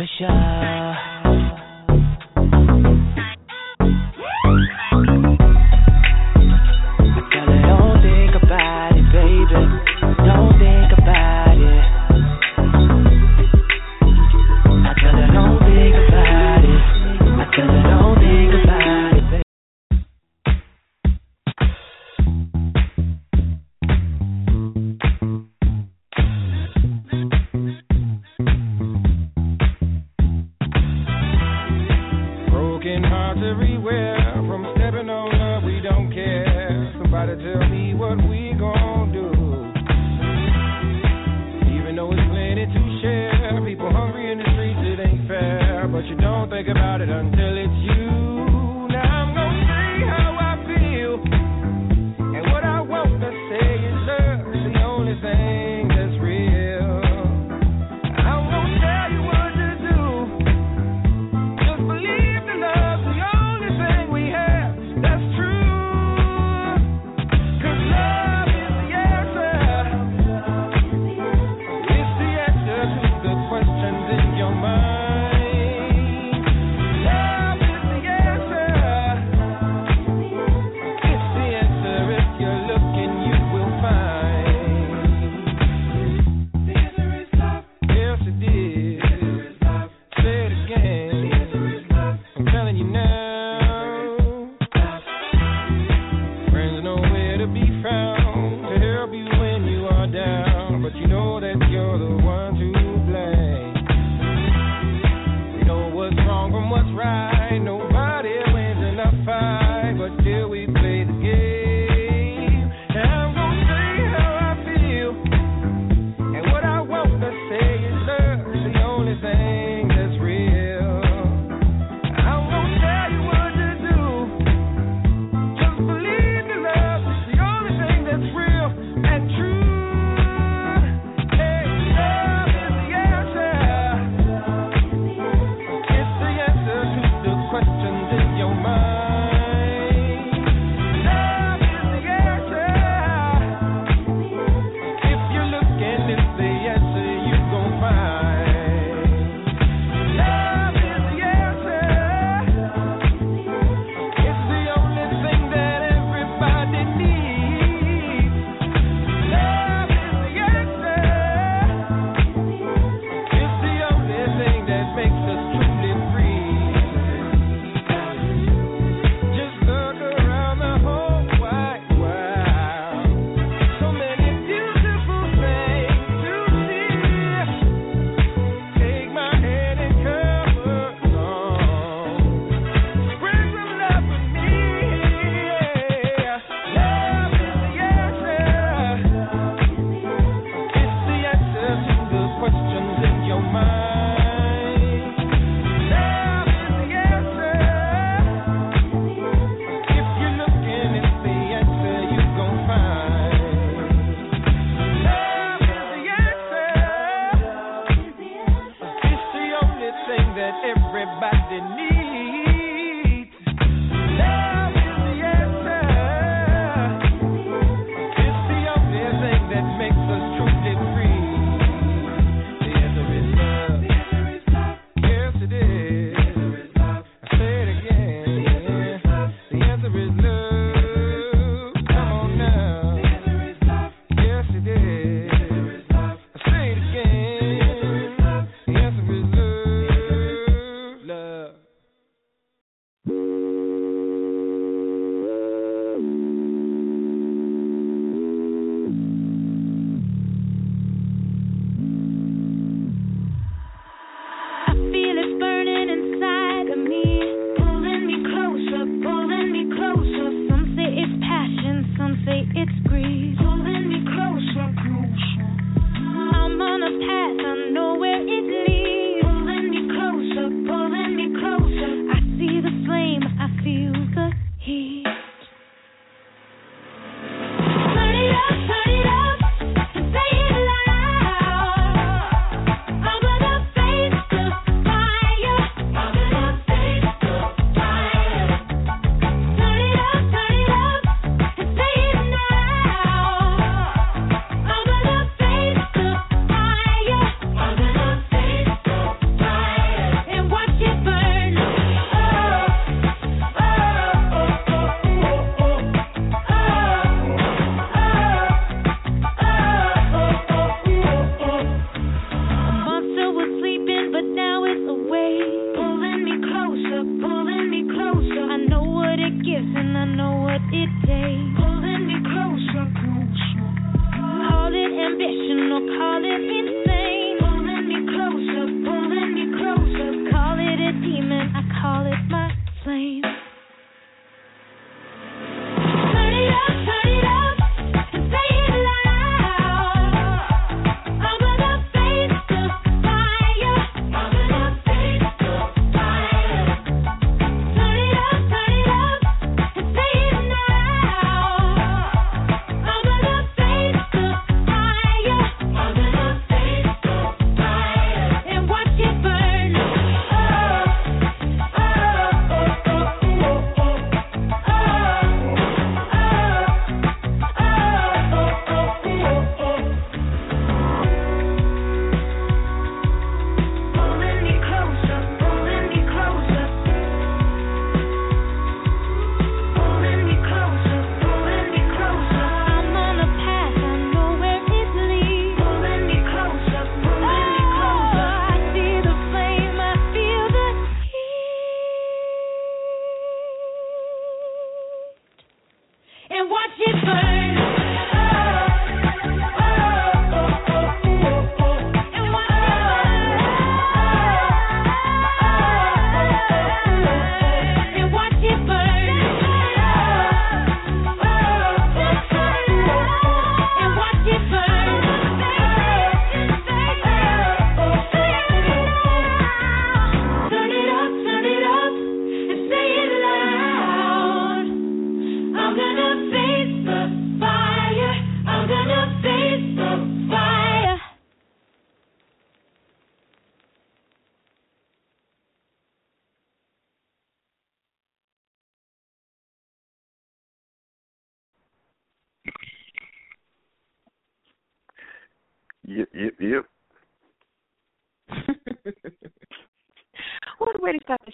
pressure.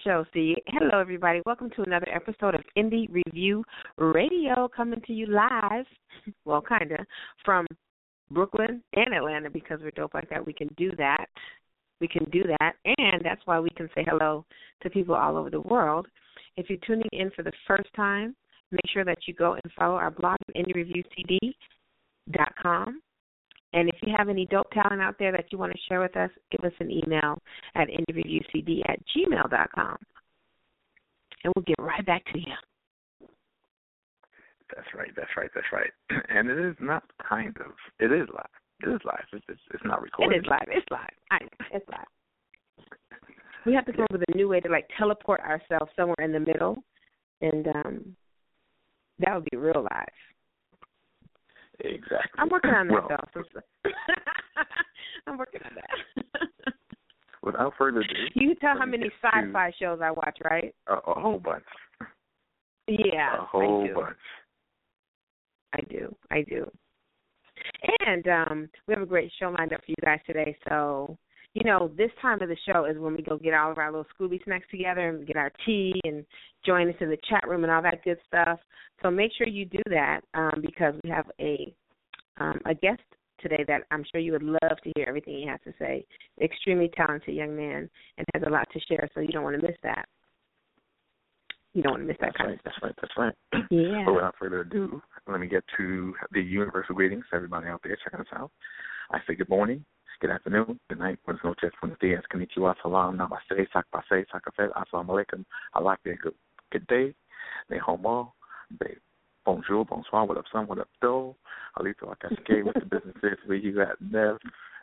Show, see. Hello, everybody. Welcome to another episode of Indie Review Radio coming to you live, well, kind of, from Brooklyn and Atlanta because we're dope like that. We can do that. We can do that. And that's why we can say hello to people all over the world. If you're tuning in for the first time, make sure that you go and follow our blog, indiereviewcd.com. And if you have any dope talent out there that you want to share with us, give us an email at indiereviewcd at gmail.com. And we'll get right back to you. That's right. That's right. That's right. And it is not kind of. It is live. It is live. It's it's, it's not recorded. It is live. It's live. I know. It's live. We have to come up with a new way to like teleport ourselves somewhere in the middle, and um that would be real live. Exactly. I'm working on that well, though. I'm working on that. without further ado, you can tell how many sci-fi shows I watch, right? A, a whole bunch. Yeah, a whole I do. bunch. I do. I do. And um we have a great show lined up for you guys today. So, you know, this time of the show is when we go get all of our little Scooby snacks together and get our tea and join us in the chat room and all that good stuff. So make sure you do that um, because we have a um, a guest today that I'm sure you would love to hear everything he has to say. Extremely talented young man and has a lot to share, so you don't want to miss that. You don't want to miss that That's kind right. of stuff. That's right. That's right. Yeah. But without further ado, let me get to the universal greetings to everybody out there checking us out. I say good morning, good afternoon, good night, buenas noches, buenos días, konnichiwa, salam, namaste, sakpase, sakafet, assalamu alaikum, alaikum, good, good day, ne homo, be, bonjour, bonsoir, what up, son, what up, though, alito akashike, what the business is, where you at, Nev,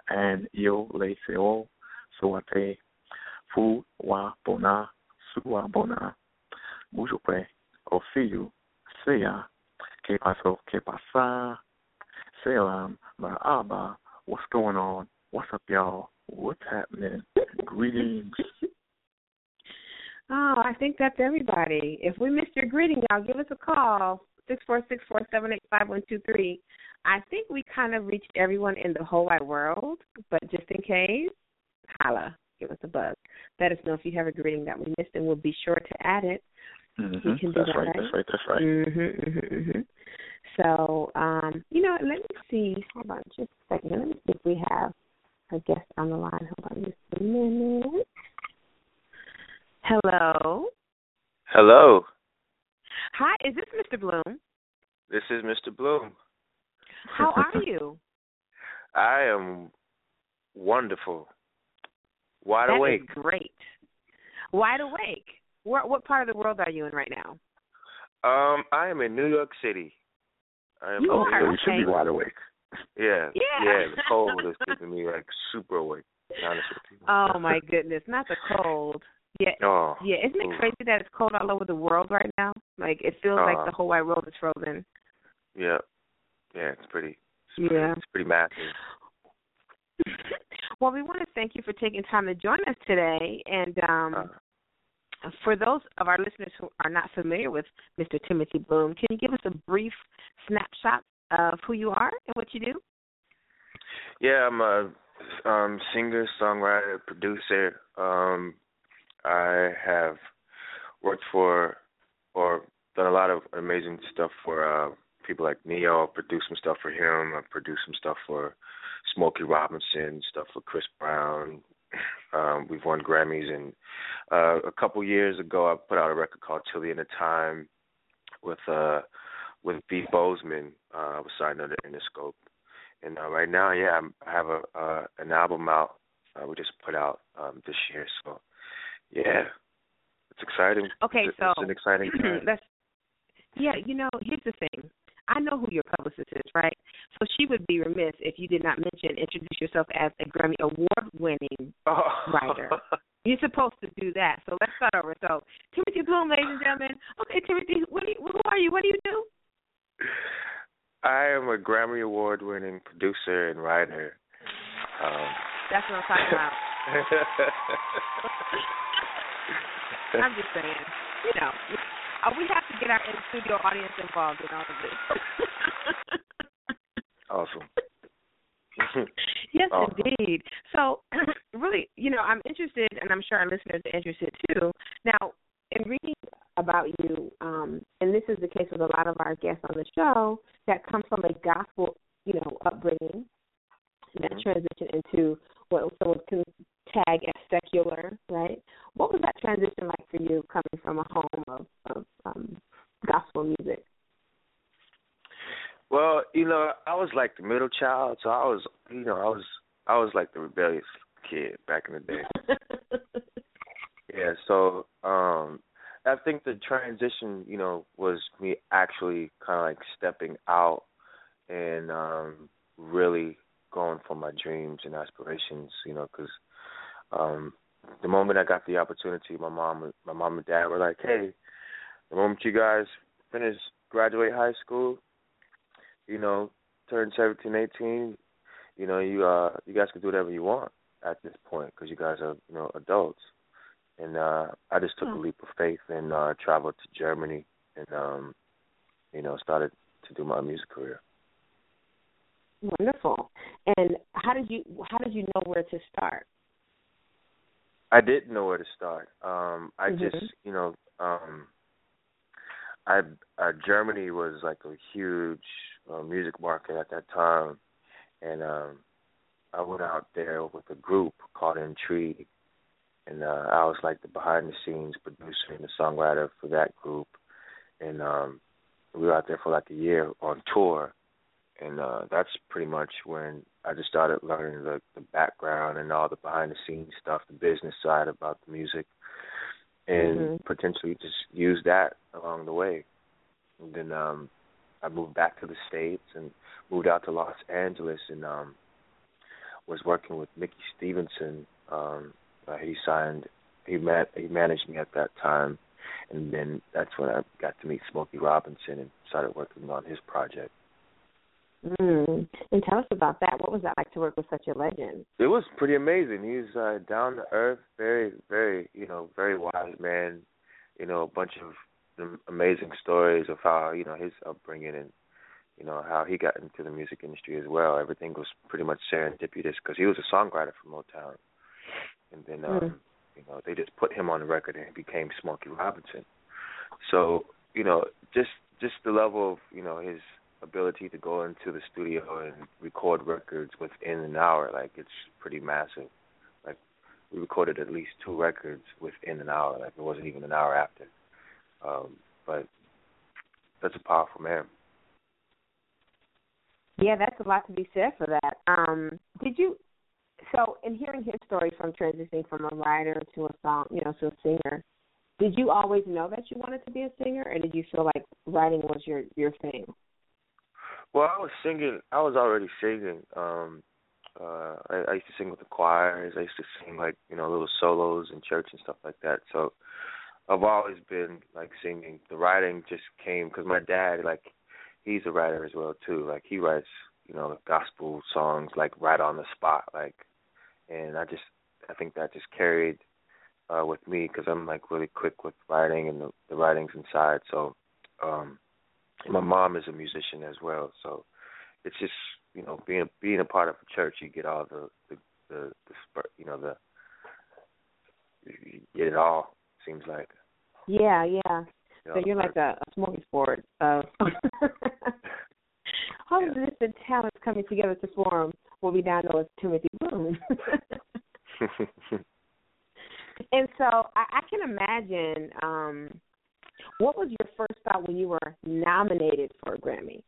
and yo, le seo, suate, fu, wa, bona, suwa, bona, mucho pues, Osiyu, Sea, Que Paso, Que Pasa, Salam, Ma'aba, ah, what's going on? What's up, y'all? What's happening? Greetings. Oh, I think that's everybody. If we missed your greeting, y'all give us a call six four six four seven eight five one two three. I think we kind of reached everyone in the whole wide world, but just in case, holla, give us a buzz. Let us know if you have a greeting that we missed, and we'll be sure to add it. Mm-hmm. We can do that's that, right, right? That's right. That's right. Mhm, mhm, mhm. So, um, you know, let me see. Hold on, just a second. Let me see if we have a guest on the line. Hold on, just a minute. Hello. Hello, Hi, is this Mr. Bloom? this is Mr. Bloom. How are you? I am wonderful. Wide That is awake. great. Wide awake. Where, what part of the world are you in right now? Um, I am in New York City. I am You over are, So here. you should be wide awake. Yeah, Yeah. yeah. The cold is keeping me like super awake. To be honest with you. Oh my goodness, not the cold. Yeah, Oh. yeah. Isn't it Ooh. crazy that it's cold all over the world right now? Like it feels like Uh, the whole wide world is frozen. Yeah. Yeah, it's pretty. It's pretty, Yeah. It's pretty massive. well, we want to thank you for taking time to join us today. And um, Uh, for those of our listeners who are not familiar with Mr. Timothy Bloom, can you give us a brief snapshot of who you are and what you do? Yeah, I'm a um singer, songwriter, producer. Um I have worked for or done a lot of amazing stuff for uh people like Ne-Yo, produced some stuff for him, I produced some stuff for Smokey Robinson, stuff for Chris Brown. Um we've won Grammys and uh a couple years ago I put out a record called Tilly in the Time with uh with B Bozeman. Uh I was signed under Interscope. And uh, right now, yeah, I'm, I have a uh, an album out. Uh, we just put out um, this year, so yeah, it's exciting. Okay, it's, so it's an exciting time. that's yeah. You know, here's the thing. I know who your publicist is, right? So she would be remiss if you did not mention introduce yourself as a Grammy award winning Oh. writer. You're supposed to do that. So let's start over. So Timothy Bloom, ladies and gentlemen. Okay, Timothy, what do you, who are you? What do you do? I am a Grammy Award winning producer and writer. Um, That's what I'm talking about. I'm just saying, you know, uh, we have to get our in studio audience involved in all of this. awesome. yes, Oh. indeed. So, really, you know, I'm interested, and I'm sure our listeners are interested too. Now, in reading about you, um, and this is the case with a lot of our guests on the show that come from a gospel, you know, upbringing that transition into what someone can tag as secular, right? What was that transition like for you, coming from a home of, of um, gospel music? Well, you know, I was like the middle child, so I was, you know, I was, I was like the rebellious kid back in the day. Yeah, so um I think the transition, you know, was me actually kind of like stepping out and um really going for my dreams and aspirations, you know, cuz um the moment I got the opportunity, my mom my mom and dad were like, "Hey, the moment you guys finish graduate high school, you know, turn 17, 18, you know, you uh you guys can do whatever you want at this point cuz you guys are, you know, adults." And uh I just took a leap of faith and uh traveled to Germany and um you know started to do my music career. Wonderful. And how did you how did you know where to start? I didn't know where to start. Um I Mhm. just, you know, um I uh Germany was like a huge uh, music market at that time and um I went out there with a group called Intrigue and uh I was like the behind the scenes producer and the songwriter for that group and um we were out there for like a year on tour and uh that's pretty much when I just started learning the the background and all the behind the scenes stuff, the business side about the music and Mhm. potentially just use that along the way. And then um I moved back to the States and moved out to Los Angeles and um was working with Mickey Stevenson. Um uh, he signed he met he managed me at that time and then that's when I got to meet Smokey Robinson and started working on his project. Mm. And tell us about that. What was that like to work with such a legend? It was pretty amazing. He's uh down to earth, very, very, you know, very wise man. You know, a bunch of amazing stories of how you know his upbringing and you know how he got into the music industry as well. Everything was pretty much serendipitous because he was a songwriter for Motown, and then um, Mm. you know they just put him on the record and he became Smokey Robinson. So you know, just just the level of you know his ability to go into the studio and record records within an hour, like it's pretty massive. Like we recorded at least two records within an hour, like it wasn't even an hour after. Um, but that's a powerful man. Yeah, that's a lot to be said for that. Um, did you? So, in hearing his story from transitioning from a writer to a song, you know, to a singer, did you always know that you wanted to be a singer, or did you feel like writing was your your thing? Well, I was singing. I was already singing. Um, uh, I, I used to sing with the choirs. I used to sing like you know little solos in church and stuff like that. So I've always been like singing. The writing just came because my dad, like, he's a writer as well too. Like he writes, you know, gospel songs like right on the spot, like, and I just I think that just carried uh with me because I'm like really quick with writing and the, the writings inside. So um my mom is a musician as well, so it's just you know being being a part of a church, you get all the the the, the you know the you get it all. Seems like Yeah, yeah. So you're like a, a smorgasbord of all of the different talents coming together to form what we now know as Timothy Bloom. and so I, I can imagine um what was your first thought when you were nominated for a Grammy?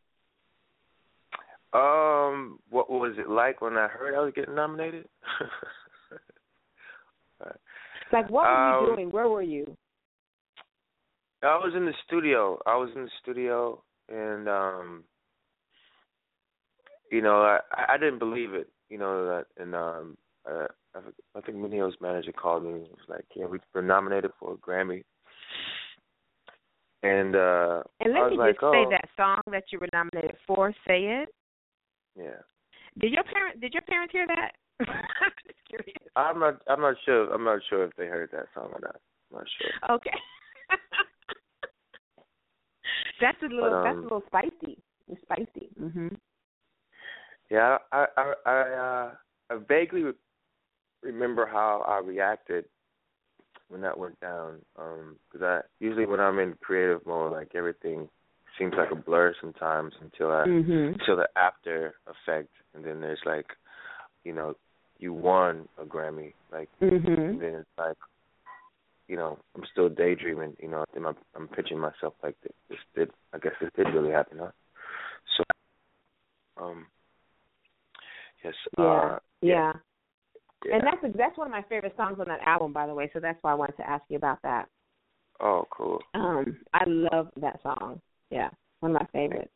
Um, what was it like when I heard I was getting nominated? Like what were you Um, doing? Where were you? I was in the studio. I was in the studio, and um, you know, I I didn't believe it. You know that, and um, uh, I, I think Minio's manager called me and was like, "Yeah, we were nominated for a Grammy." And uh And let me like, just say oh, that song that you were nominated for, "Say It." Yeah, Did your parent? Did your parents hear that? I'm just curious. I'm not. I'm not sure. I'm not sure if they heard that song or not. I'm not sure. Okay. that's a little. But, that's a um, little spicy. It's spicy. Mhm. Yeah, I I I, uh, I vaguely re- remember how I reacted when that went down. Um, because I usually when I'm in creative mode, like everything seems like a blur sometimes until I Mhm. until the after effect, and then there's like, you know, you won a Grammy, like, Mhm. and then it's like, you know, I'm still daydreaming, you know, I'm I'm pitching myself like this, this did, I guess this did really happen, huh? So, um, yes, Yeah. uh, yeah. yeah. And that's that's one of my favorite songs on that album, by the way. So that's why I wanted to ask you about that. oh, cool. Um, I love that song. Yeah, one of my favorites.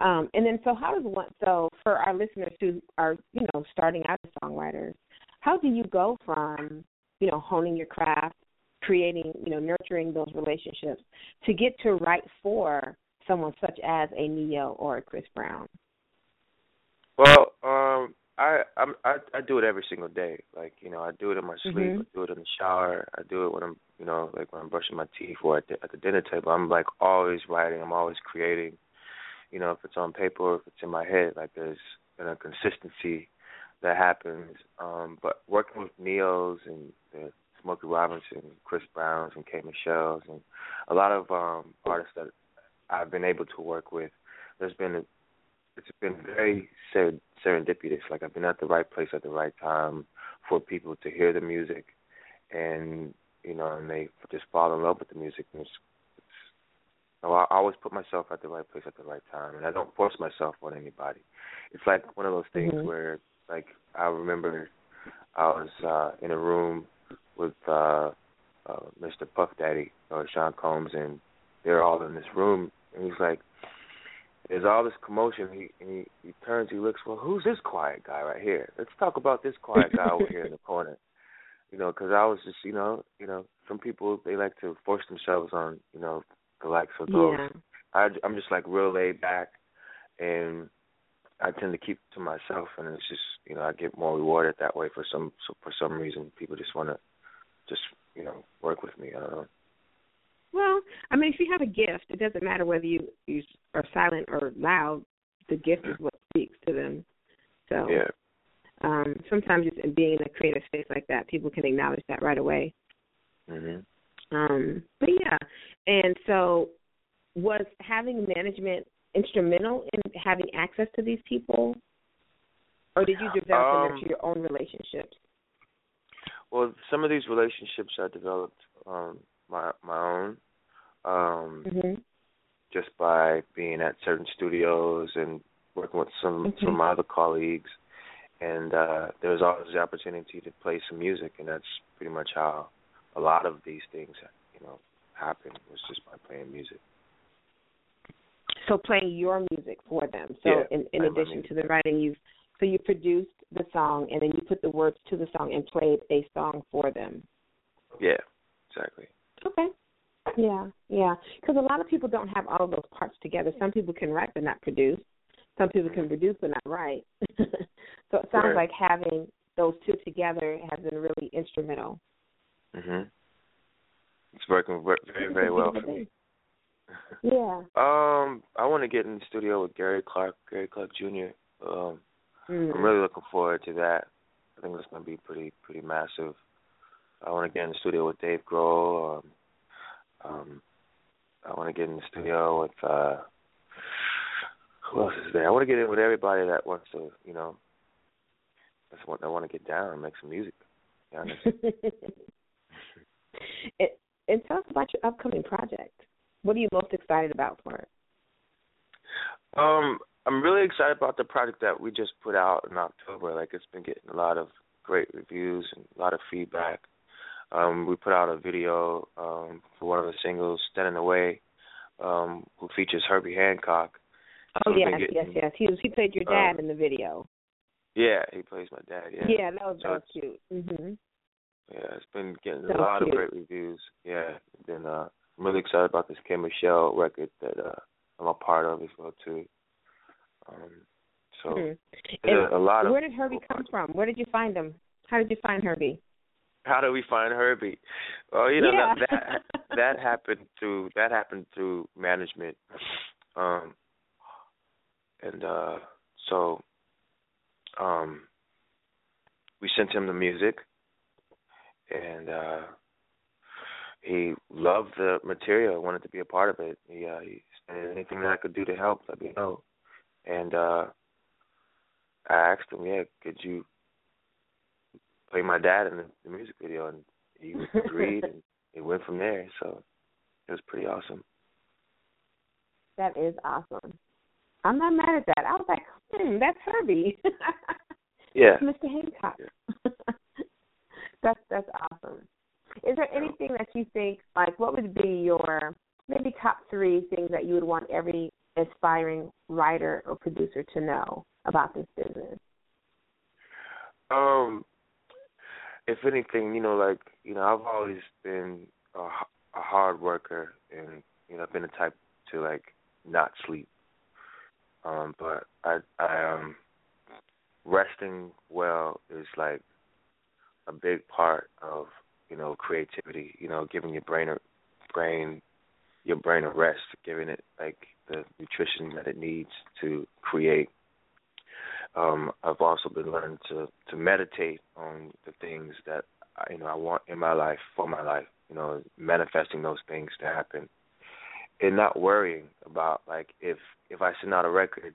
Um, and then, so how does one? So for our listeners who are, you know, starting out as songwriters, how do you go from, you know, honing your craft, creating, you know, nurturing those relationships to get to write for someone such as a Ne-Yo or a Chris Brown? Well, um, I I'm, I I do it every single day. Like you know, I do it in my sleep. Mhm. I do it in the shower. I do it when I'm you know like when I'm brushing my teeth or at the, at the dinner table. I'm like always writing. I'm always creating. You know, if it's on paper or if it's in my head, like there's been a consistency that happens. Um, but working with Ne-Yos and the Smokey Robinson, Chris Browns, and K Michelle's, and a lot of um, artists that I've been able to work with, there's been a, it's been very ser- serendipitous. Like I've been at the right place at the right time for people to hear the music, and you know, and they just fall in love with the music. And it's, it's, so I always put myself at the right place at the right time, and I don't force myself on anybody. It's like one of those things Mhm. where, like, I remember I was uh in a room with uh, uh Mr. Puff Daddy or Sean Combs, and they're all in this room, and he's like, there's all this commotion. He, he he turns, he looks, well, who's this quiet guy right here? Let's talk about this quiet guy over here in the corner. You know, because I was just, you know, you know, some people they like to force themselves on, you know, the likes of those. Yeah. I, I'm just like real laid back, and I tend to keep to myself, and it's just, you know, I get more rewarded that way for some so for some reason. People just want to, just, you know, work with me. I don't know. Well, I mean, if you have a gift, it doesn't matter whether you you are silent or loud. The gift is what speaks to them. So Yeah. um, sometimes just in being in a creative space like that, people can acknowledge that right away. Mhm. Um, but yeah, and so was having management instrumental in having access to these people, or did you develop Um, and nurture your own relationships? Well, some of these relationships I developed um my my own. Um hmm just by being at certain studios and working with some Okay. some of my other colleagues and uh there was always the opportunity to play some music and that's pretty much how a lot of these things you know happened was just by playing music. So playing your music for them. So Yeah, in, in addition to the writing, you so you produced the song and then you put the words to the song and played a song for them. Yeah, exactly. Okay. Yeah, yeah. Because a lot of people don't have all of those parts together. Some people can write but not produce. Some people can produce but not write. so it sounds Right. like having those two together has been really instrumental. Mhm. It's working very very well for me. Yeah. Um, I want to get in the studio with Gary Clark, Gary Clark Jr. Um, Mm. I'm really looking forward to that. I think that's going to be pretty pretty massive. I want to get in the studio with Dave Grohl. Um, um, I want to get in the studio with uh, who else is there? I want to get in with everybody that wants to, you know, that's what I want to get down and make some music. And, and tell us about your upcoming project. What are you most excited about for it? Um, I'm really excited about the project that we just put out in October. Like it's been getting a lot of great reviews and a lot of feedback. Um, we put out a video um, for one of the singles, "Standing Away," um, who features Herbie Hancock. Oh So yes, getting- yes, yes. He was he played your dad um, in the video. Yeah, he plays my dad. Yeah, Yeah, that was So that was cute. Mhm. Yeah, it's been getting So a lot cute. of great reviews. Yeah, then uh, I'm really excited about this K Michelle record that uh, I'm a part of as well too. Um, so Mhm. a, a lot of Where did Herbie come from? Where did you find him? How did you find Herbie? How do we find Herbie? Well, you know Yeah. that that that happened through that happened through management, um, and uh, so um, we sent him the music, and uh, he loved the material. Wanted to be a part of it. He, uh, he said anything that I could do to help, let me know. And uh, I asked him, yeah, could you play my dad in the, the music video? And he agreed, and it went from there. So it was pretty awesome. That is awesome. I'm not mad at that. I was like, hmm, that's Herbie. yeah. Mr. Hancock. Yeah. that's that's awesome. Is there anything that you think like what would be your maybe top three things that you would want every aspiring writer or producer to know about this business? Um, if anything, you know, like you know, I've always been a, a hard worker, and you know, I've been the type to like not sleep. Um, but I, I um, resting well is like a big part of you know creativity. You know, giving your brain a brain your brain a rest, giving it like the nutrition that it needs to create. Um, I've also been learning to to meditate on the things that I, you know I want in my life for my life. You know, manifesting those things to happen, and not worrying about like if if I send out a record,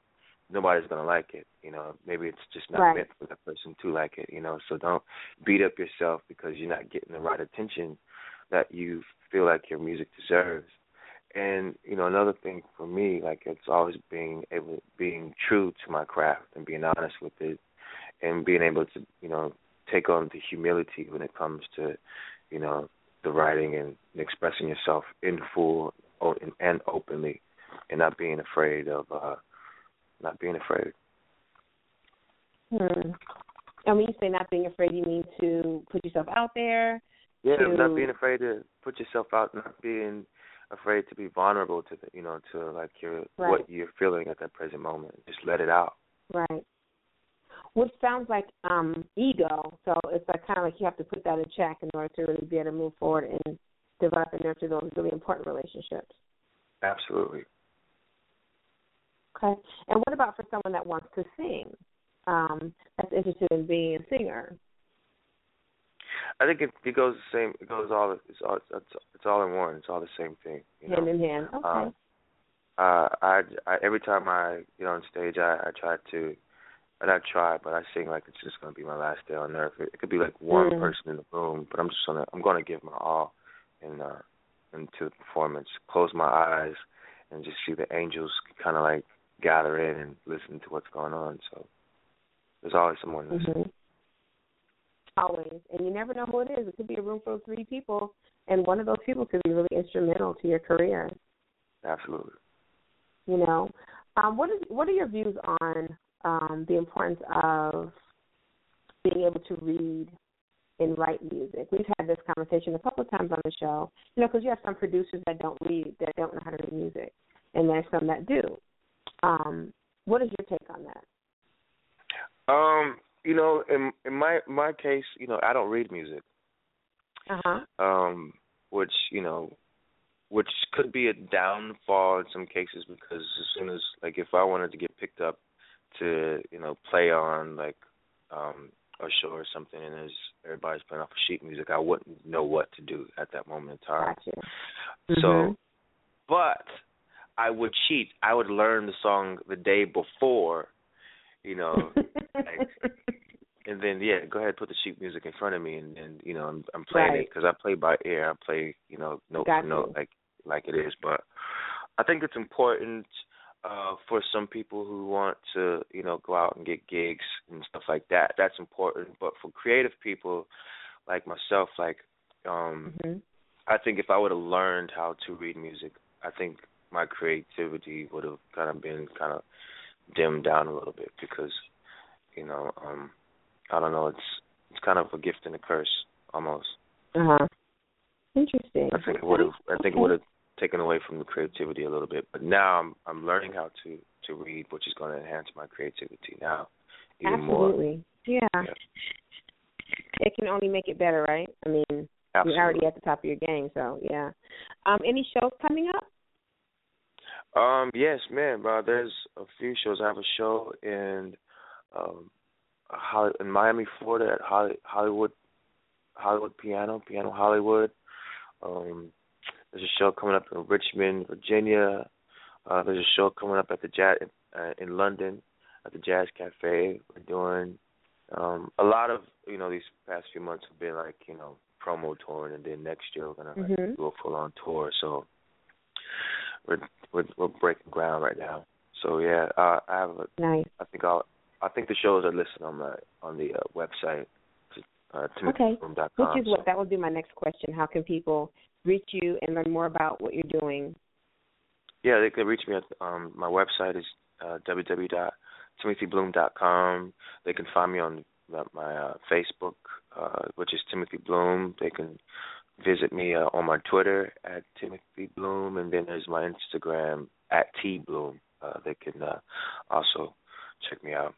nobody's gonna like it. You know, maybe it's just not right. meant for that person to like it. You know, so don't beat up yourself because you're not getting the right attention that you feel like your music deserves. And you know, another thing for me, like it's always being able, being true to my craft and being honest with it, and being able to, you know, take on the humility when it comes to, you know, the writing and expressing yourself in full and openly, and not being afraid of, uh not being afraid. Hmm. And when you say not being afraid, you mean to put yourself out there. Yeah, to... not being afraid to put yourself out, not being afraid to be vulnerable to the, you know, to like your right. what you're feeling at that present moment. Just let it out. Right. Which sounds like um ego. So it's like kind of like you have to put that in check in order to really be able to move forward and develop and nurture those really important relationships. Absolutely. Okay. And what about for someone that wants to sing? Um, that's interested in being a singer. I think it, it goes the same. It goes all. It's all. It's, it's all in one. It's all the same thing. You know? Hand in hand. Okay. Um, uh, I, I every time I get on stage, I, I try to, and I try, but I sing like it's just gonna be my last day on earth. It, it could be like one mm. person in the room, but I'm just gonna I'm gonna give my all, in uh, into the performance. Close my eyes, and just see the angels kind of like gather in and listen to what's going on. So there's always someone listening. Mm-hmm. Always, and you never know who it is. It could be a room full of three people, and one of those people could be really instrumental to your career. Absolutely. You know, um, what is what are your views on um, the importance of being able to read and write music? We've had this conversation a couple of times on the show. You know, because you have some producers that don't read, that don't know how to read music, and there's some that do. Um, what is your take on that? Um, you know, in in my my case, you know, I don't read music. Uh huh. Um, which you know, which could be a downfall in some cases because as soon as like if I wanted to get picked up to you know play on like um a show or something and there's everybody's playing off of sheet music, I wouldn't know what to do at that moment in time. Gotcha. So, Mm-hmm. but I would cheat. I would learn the song the day before, you know, like, and then yeah, go ahead and put the sheet music in front of me, and, and you know I'm, I'm playing Right. it because I play by ear. I play you know note for note like like it is. But I think it's important uh for some people who want to you know go out and get gigs and stuff like that. That's important. But for creative people like myself, like um hmm I think if I would have learned how to read music, I think my creativity would have kind of been kind of dimmed down a little bit because, you know, um, I don't know, it's it's kind of a gift and a curse almost. Uh huh. Interesting. I think it would have I think it would have taken away from the creativity a little bit. But now I'm I'm learning how to to read, which is going to enhance my creativity now even more. Absolutely. Yeah. Yeah. It can only make it better, right? I mean, Absolutely. you're already at the top of your game, so yeah. Um, any shows coming up? Um, yes, man. Uh, there's a few shows. I have a show in um, in Miami, Florida, at Holly, Hollywood Hollywood Piano, Piano Hollywood. Um, there's a show coming up in Richmond, Virginia. Uh, there's a show coming up at the Jazz uh, in London at the Jazz Cafe. We're doing um, a lot of you know these past few months have been like you know promo touring, and then next year we're gonna like, Mhm. do a full on tour. So we're we're we're breaking ground right now. So yeah, uh, I have a, Nice. I think I'll I think the shows are listed on the on the uh, website. Uh, Okay. Which is what that would be my next question. How can people reach you and learn more about what you're doing? Yeah, they can reach me at um my website is uh www.timothybloom.com. They can find me on my, my uh, Facebook, uh, which is Timothy Bloom. They can visit me uh, on my Twitter at Timothy Bloom, and then there's my Instagram at T Bloom. Uh, they can uh, also check me out.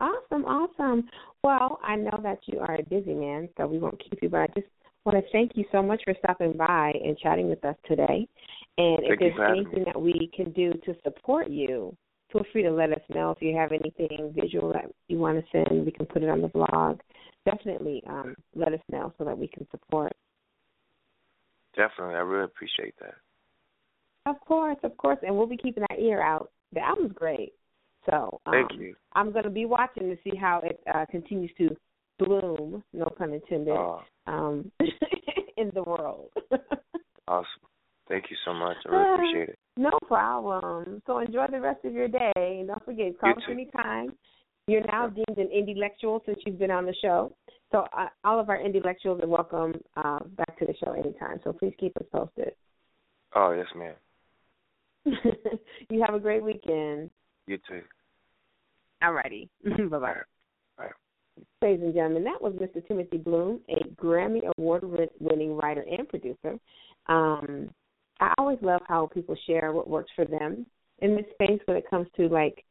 Awesome, awesome. Well, I know that you are a busy man, so we won't keep you, but I just want to thank you so much for stopping by and chatting with us today. And if Thank you there's anything that we can do to support you, feel free to let us know. If you have anything visual that you want to send, we can put it on the blog. Definitely um, let us know so that we can support. Definitely, I really appreciate that. Of course, of course, and we'll be keeping our ear out. The album's great, so um, Thank you. I'm going to be watching to see how it uh, continues to bloom, no pun intended, Oh, um, in the world. awesome. Thank you so much. I really appreciate it. no problem. So enjoy the rest of your day. And don't forget, call You us too. anytime. You're now deemed an intellectual since you've been on the show. So uh, all of our intellectuals are welcome uh, back to the show anytime. So please keep us posted. Oh, yes, ma'am. you have a great weekend. You too. Alrighty. bye bye. Bye. Ladies and gentlemen, that was Mr. Timothy Bloom, a Grammy Award winning writer and producer. Um, I always love how people share what works for them in this space when it comes to like,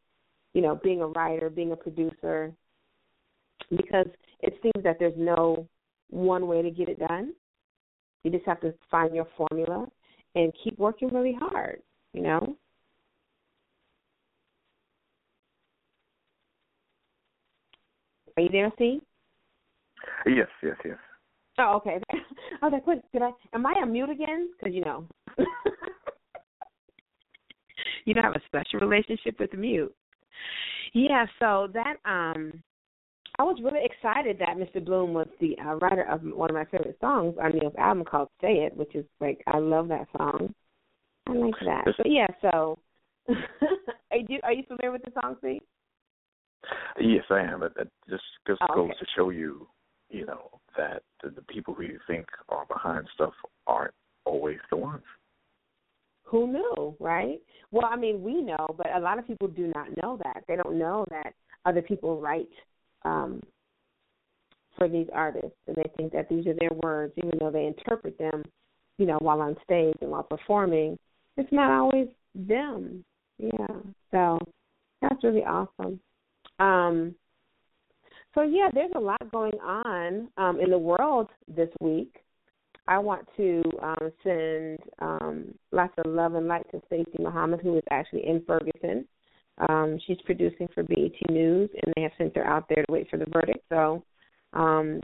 you know, being a writer, being a producer, because it seems that there's no one way to get it done. You just have to find your formula and keep working really hard, you know? Are you there, Steve? Yes, yes, yes. Oh, okay. I was like, what, did I, am I on mute again? Because, you know, you don't have a special relationship with mute. Yeah, so that, um, I was really excited that Mr. Bloom was the uh, writer of one of my favorite songs on Ne-Yo's album called Say It, which is like, I love that song. I like that. But yeah, so, are you, are you familiar with the song, Steve? Yes, I am. But that just just Oh, goes okay. to show you, you know, that the, the people who you think are behind stuff aren't always the ones. Who knew, right? Well, I mean, we know, but a lot of people do not know that. They don't know that other people write um, for these artists, and they think that these are their words, even though they interpret them, you know, while on stage and while performing. It's not always them. Yeah. So that's really awesome. Um, so yeah, there's a lot going on um, in the world this week. I want to um, send um, lots of love and light to Stacey Muhammad, who is actually in Ferguson. Um, she's producing for BET News, and they have sent her out there to wait for the verdict. So, um,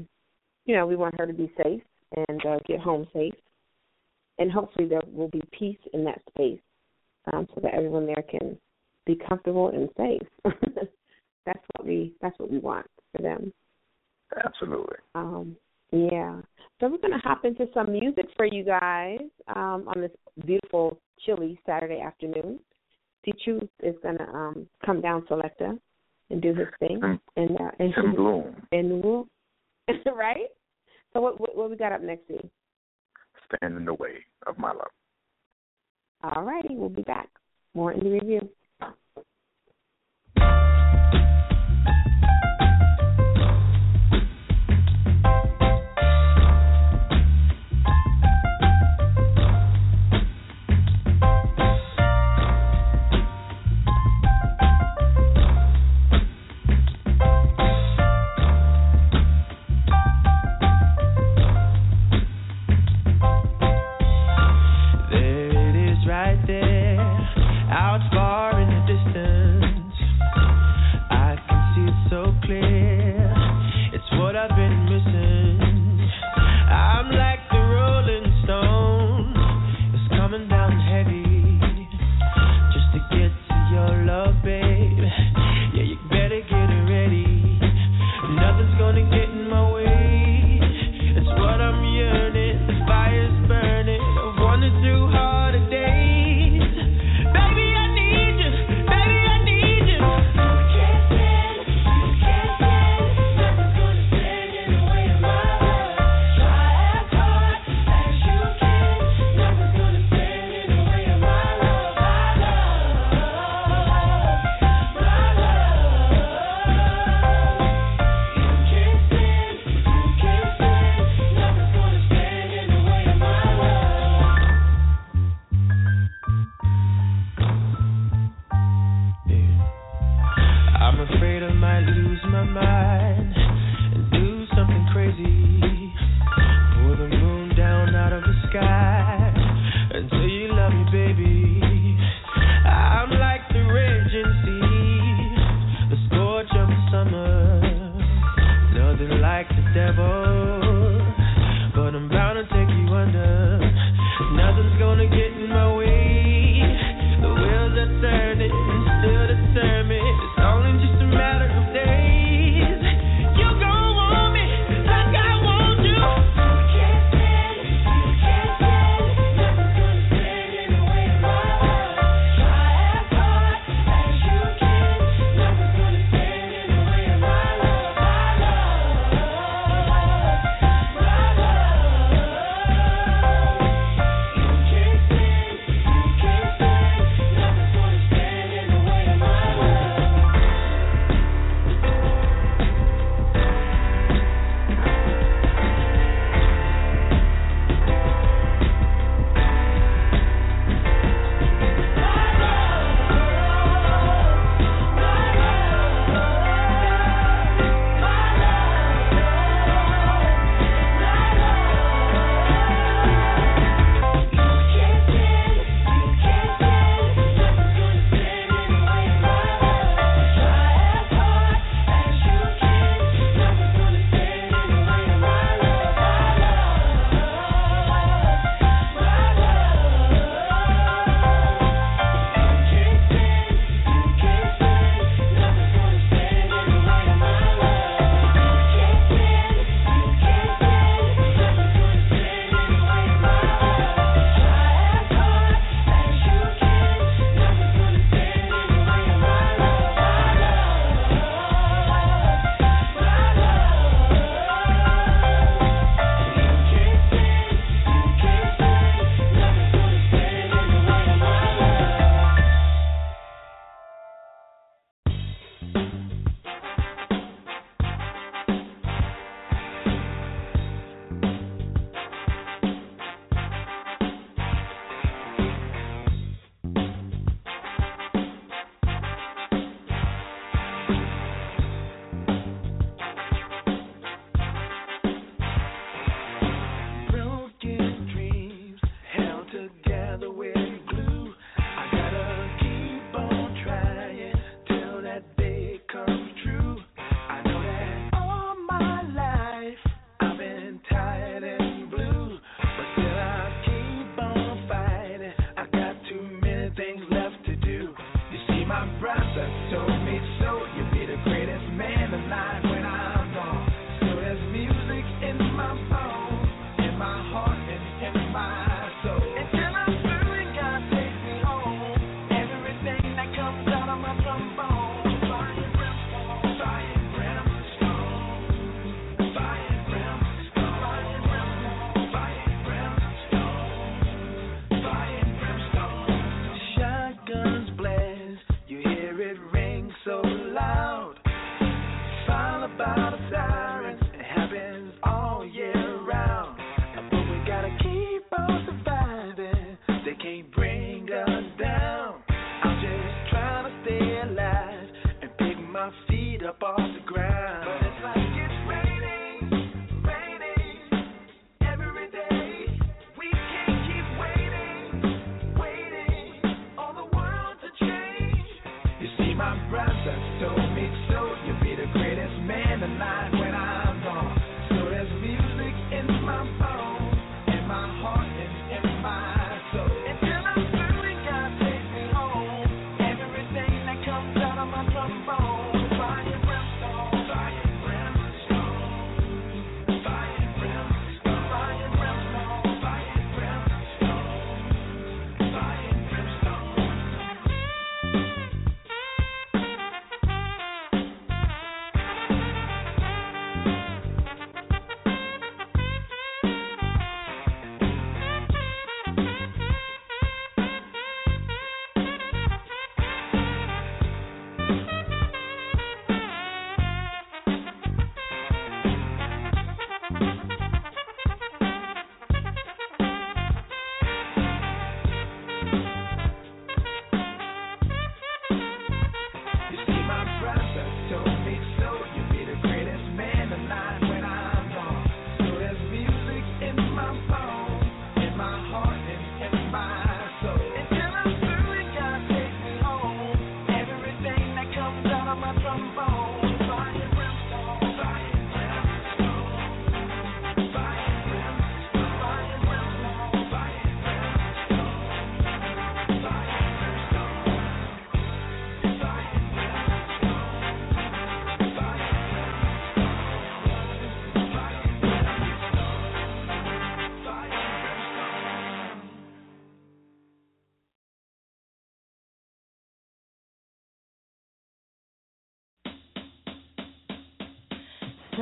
you know, we want her to be safe and uh, get home safe, and hopefully there will be peace in that space, um, so that everyone there can be comfortable and safe. that's what we that's what we want for them. Absolutely. Um, yeah. So we're gonna hop into some music for you guys um, on this beautiful, chilly Saturday afternoon. T Truth is gonna um, come down selector and do his thing, Tim, and uh, and Tim Bloom, and we'll right. So what, what what we got up next, Steve? stand in the way of my love. All righty, we'll be back. More in the review.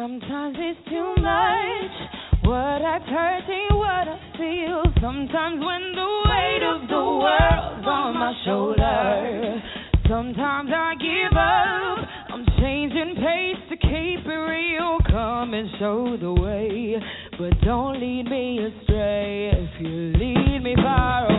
Sometimes it's too much what I've heard and what I feel. Sometimes when the weight of the world's on my shoulder, sometimes I give up. I'm changing pace to keep it real. Come and show the way, but don't lead me astray. If you lead me far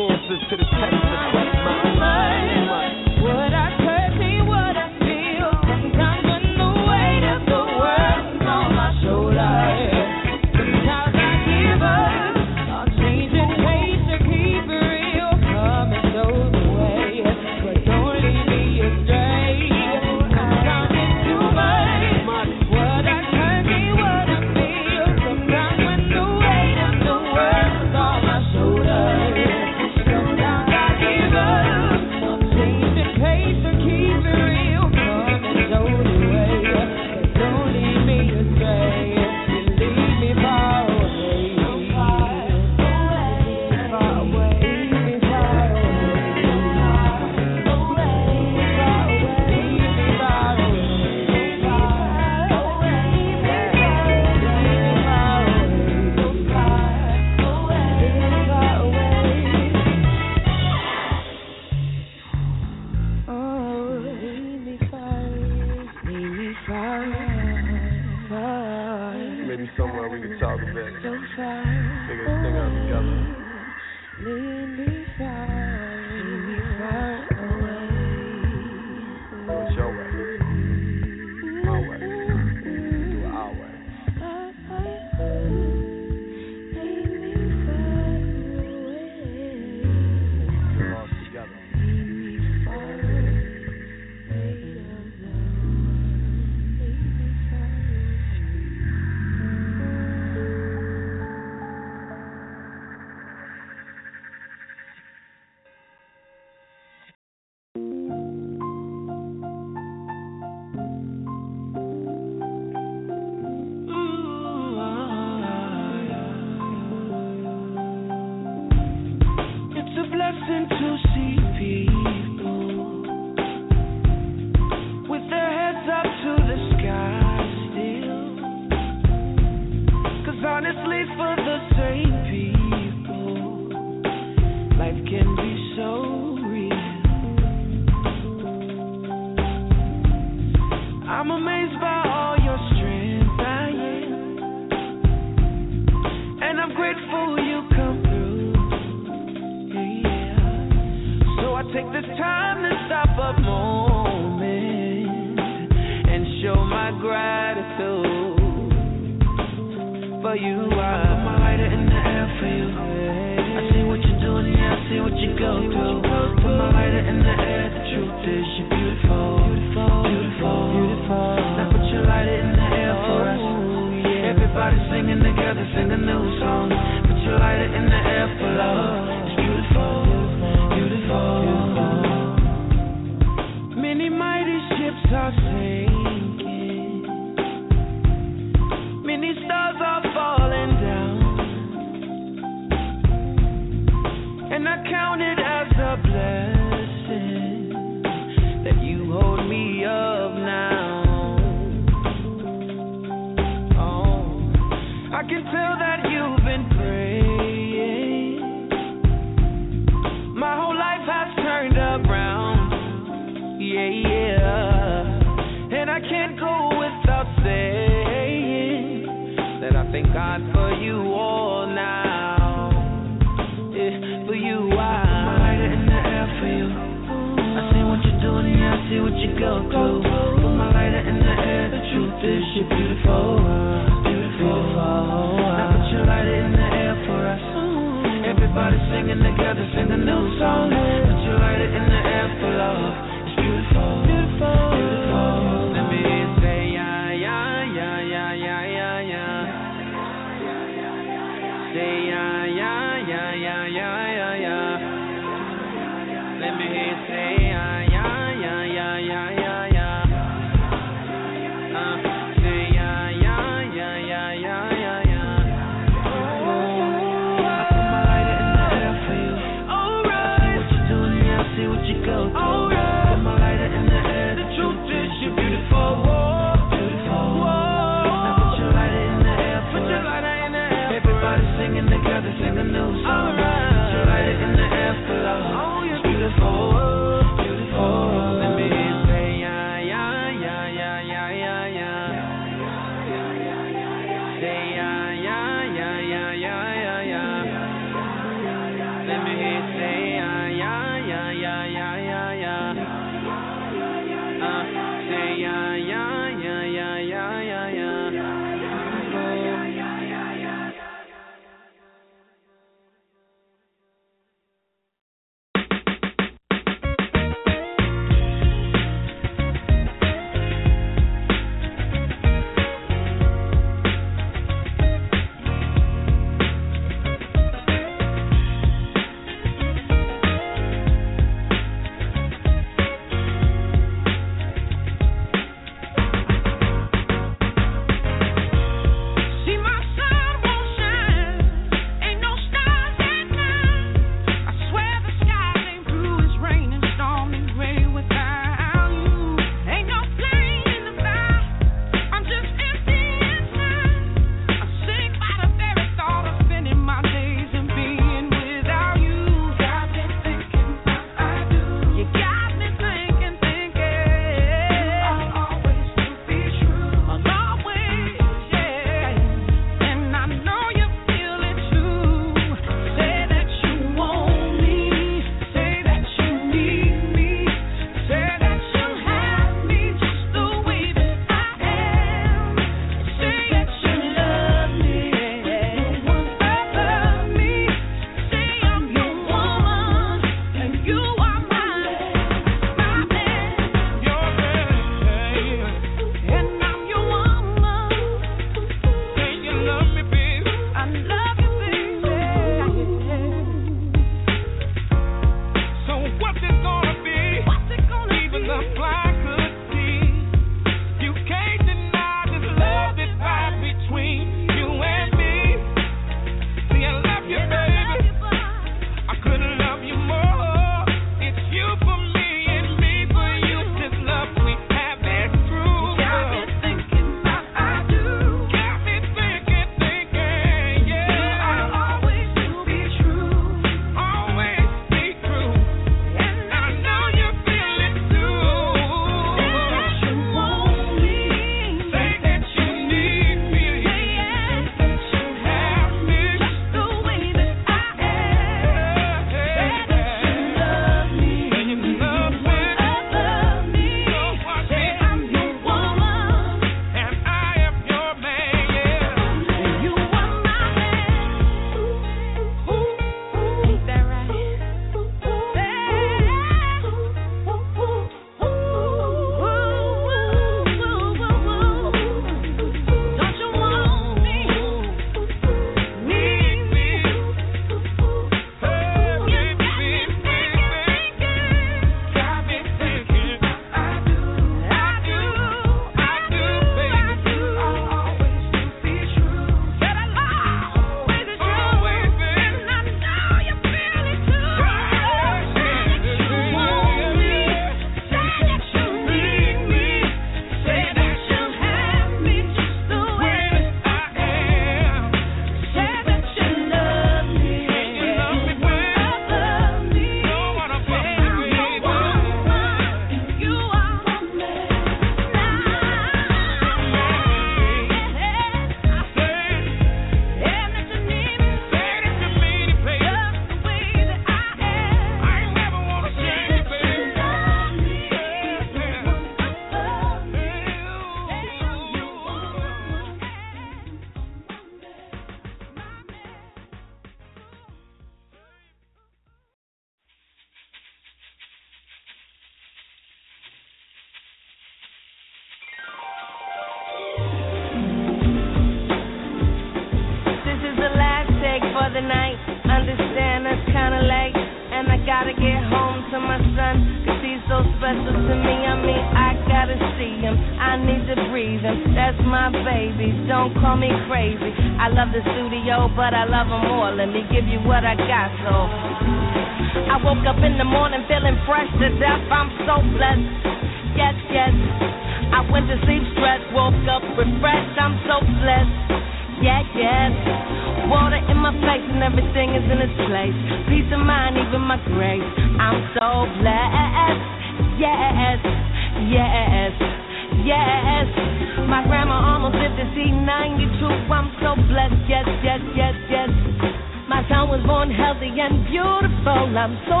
I'm so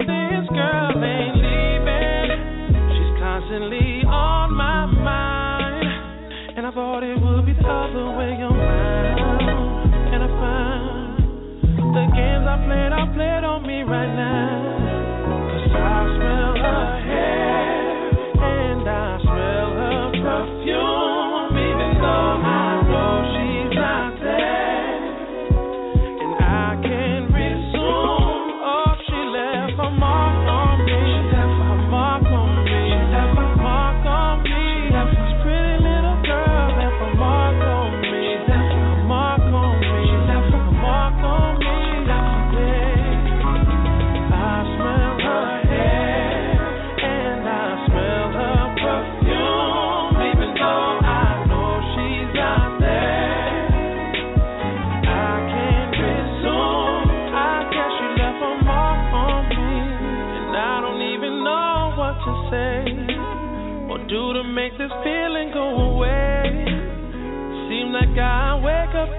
this girl ain't leaving. She's constantly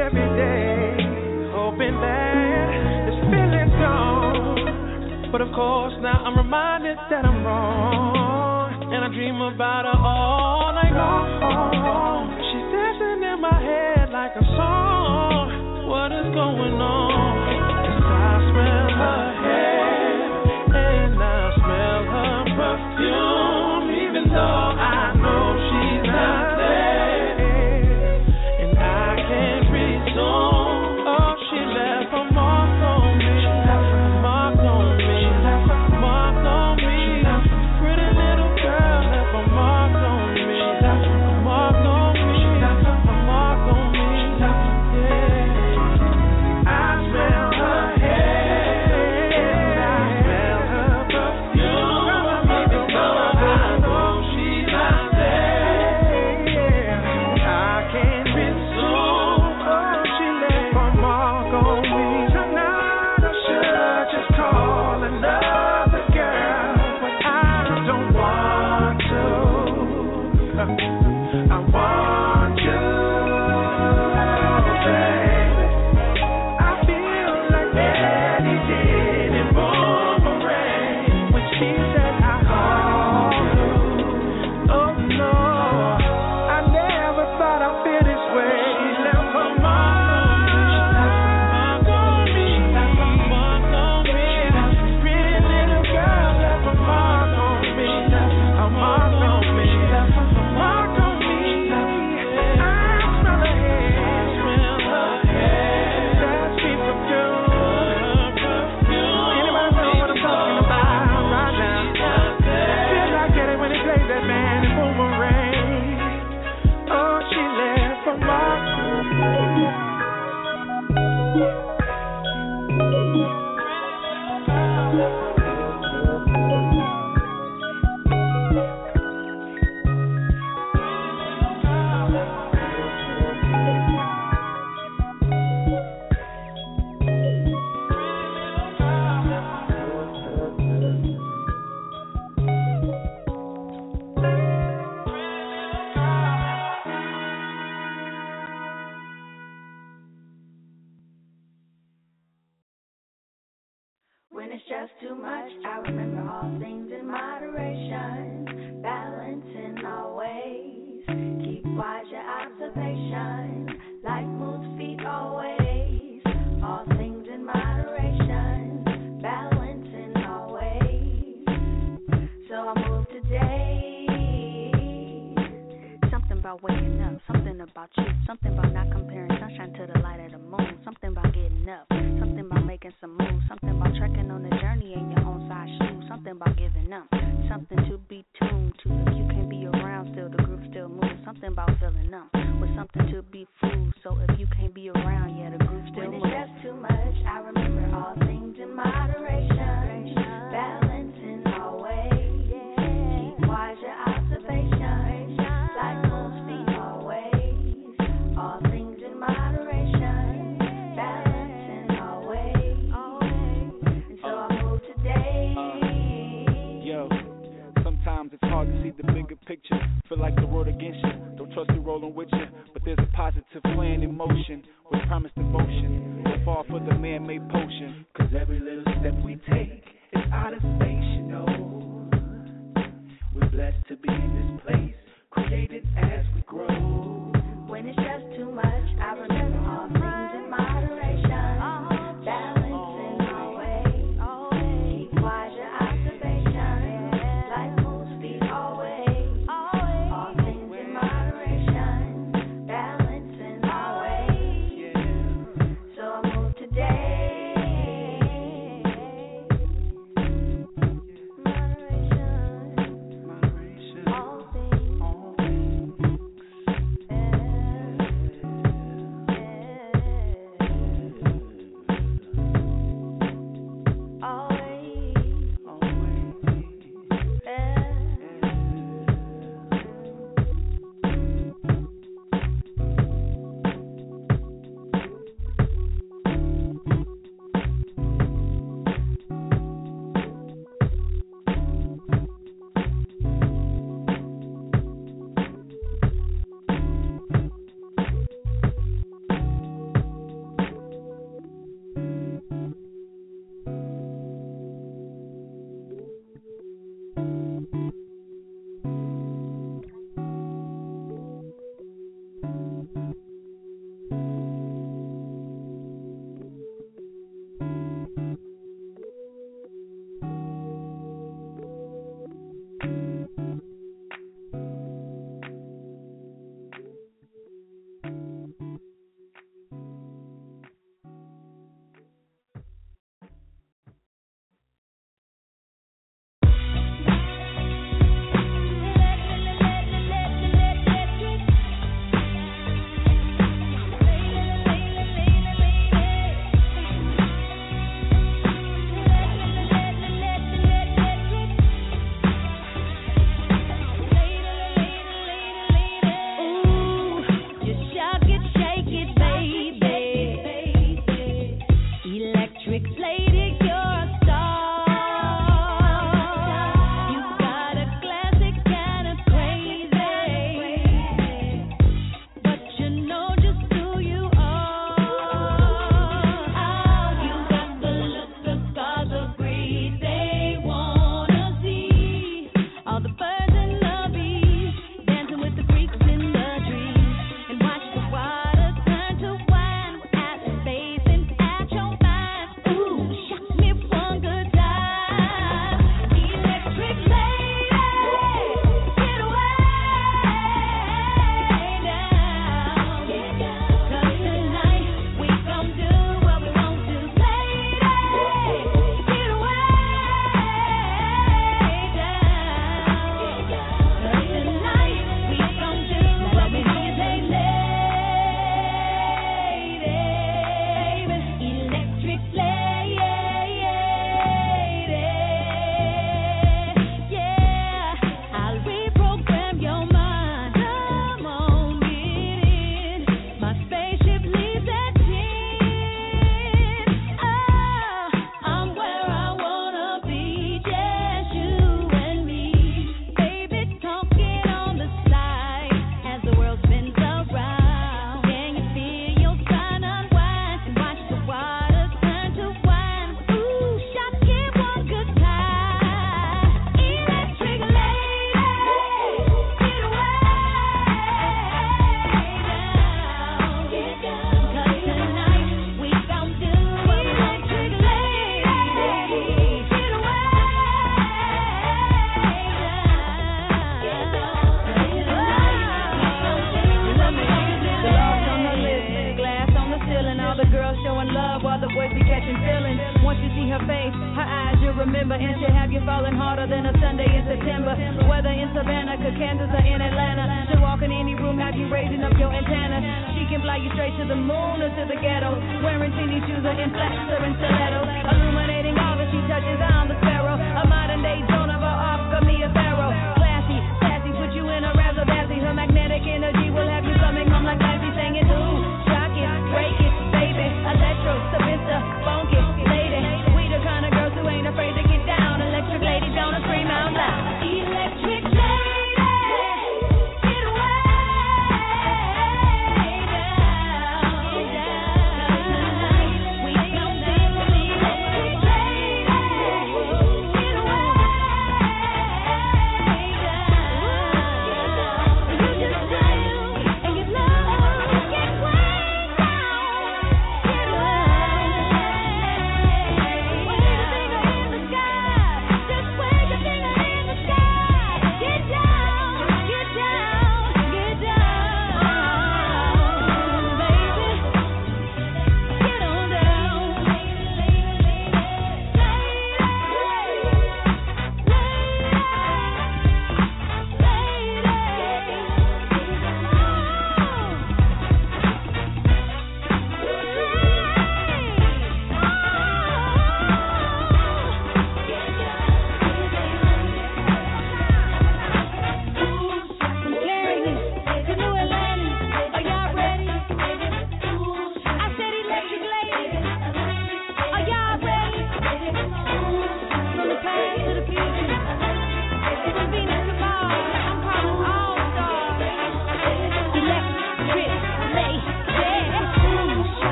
every day, hoping that this feeling's gone. But of course, now I'm reminded that I'm wrong, and I dream about her all night long. She's dancing in my head like a song. What is going on? Cause I smell her.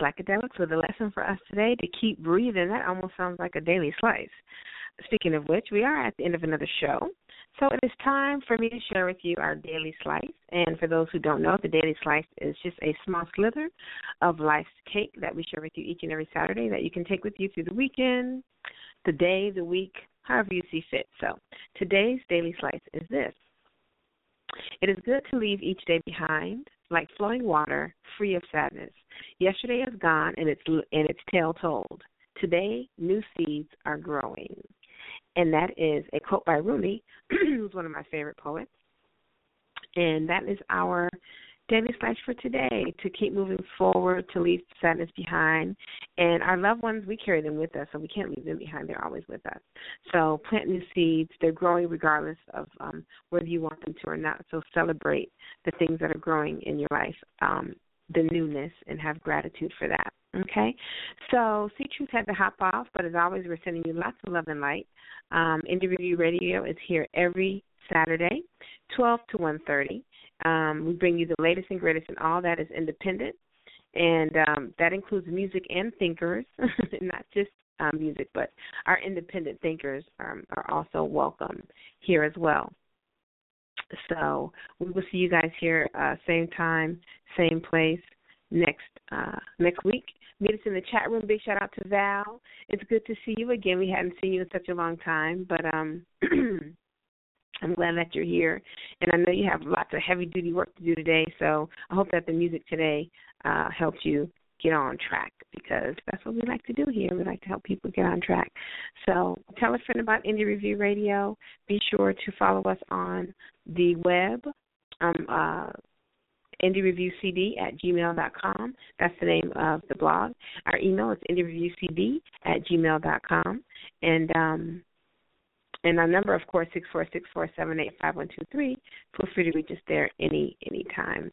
Oh, yes, it's Slackadelic. So the lesson for us today to keep breathing. That almost sounds like a daily slice. Speaking of which, we are at the end of another show. So it is time for me to share with you our daily slice. And for those who don't know, the daily slice is just a small slither of life's cake that we share with you each and every Saturday that you can take with you through the weekend, the day, the week, however you see fit. So today's daily slice is this. It is good to leave each day behind like flowing water, free of sadness. Yesterday is gone and its and its tale told. Today, new seeds are growing. And that is a quote by Rumi, who's one of my favorite poets. And that is our daily slice for today to keep moving forward, to leave sadness behind. And our loved ones, we carry them with us, so we can't leave them behind. They're always with us. So plant new seeds. They're growing regardless of um, whether you want them to or not. So celebrate the things that are growing in your life, um, the newness, and have gratitude for that. Okay, so C Truth had to hop off, but as always, we're sending you lots of love and light. Um, Radio is here every Saturday, 12 to 1:30. Um, we bring you the latest and greatest and all that is independent, and um, that includes music and thinkers, not just um, music, but our independent thinkers um, are also welcome here as well. So we will see you guys here uh, same time, same place next uh, next week. Meet us in the chat room. Big shout out to Val. It's good to see you again. We hadn't seen you in such a long time, but um I'm glad that you're here. And I know you have lots of heavy duty work to do today, so I hope that the music today uh helped you get on track because that's what we like to do here. We like to help people get on track. So tell a friend about Indie Review Radio. Be sure to follow us on the web. Um, uh, indiereviewcd at gmail.com. That's the name of the blog. Our email is indiereviewcd at gmail.com. And um, and our number, of course, six four six four seven eight five one two three. Feel free to reach us there any any time.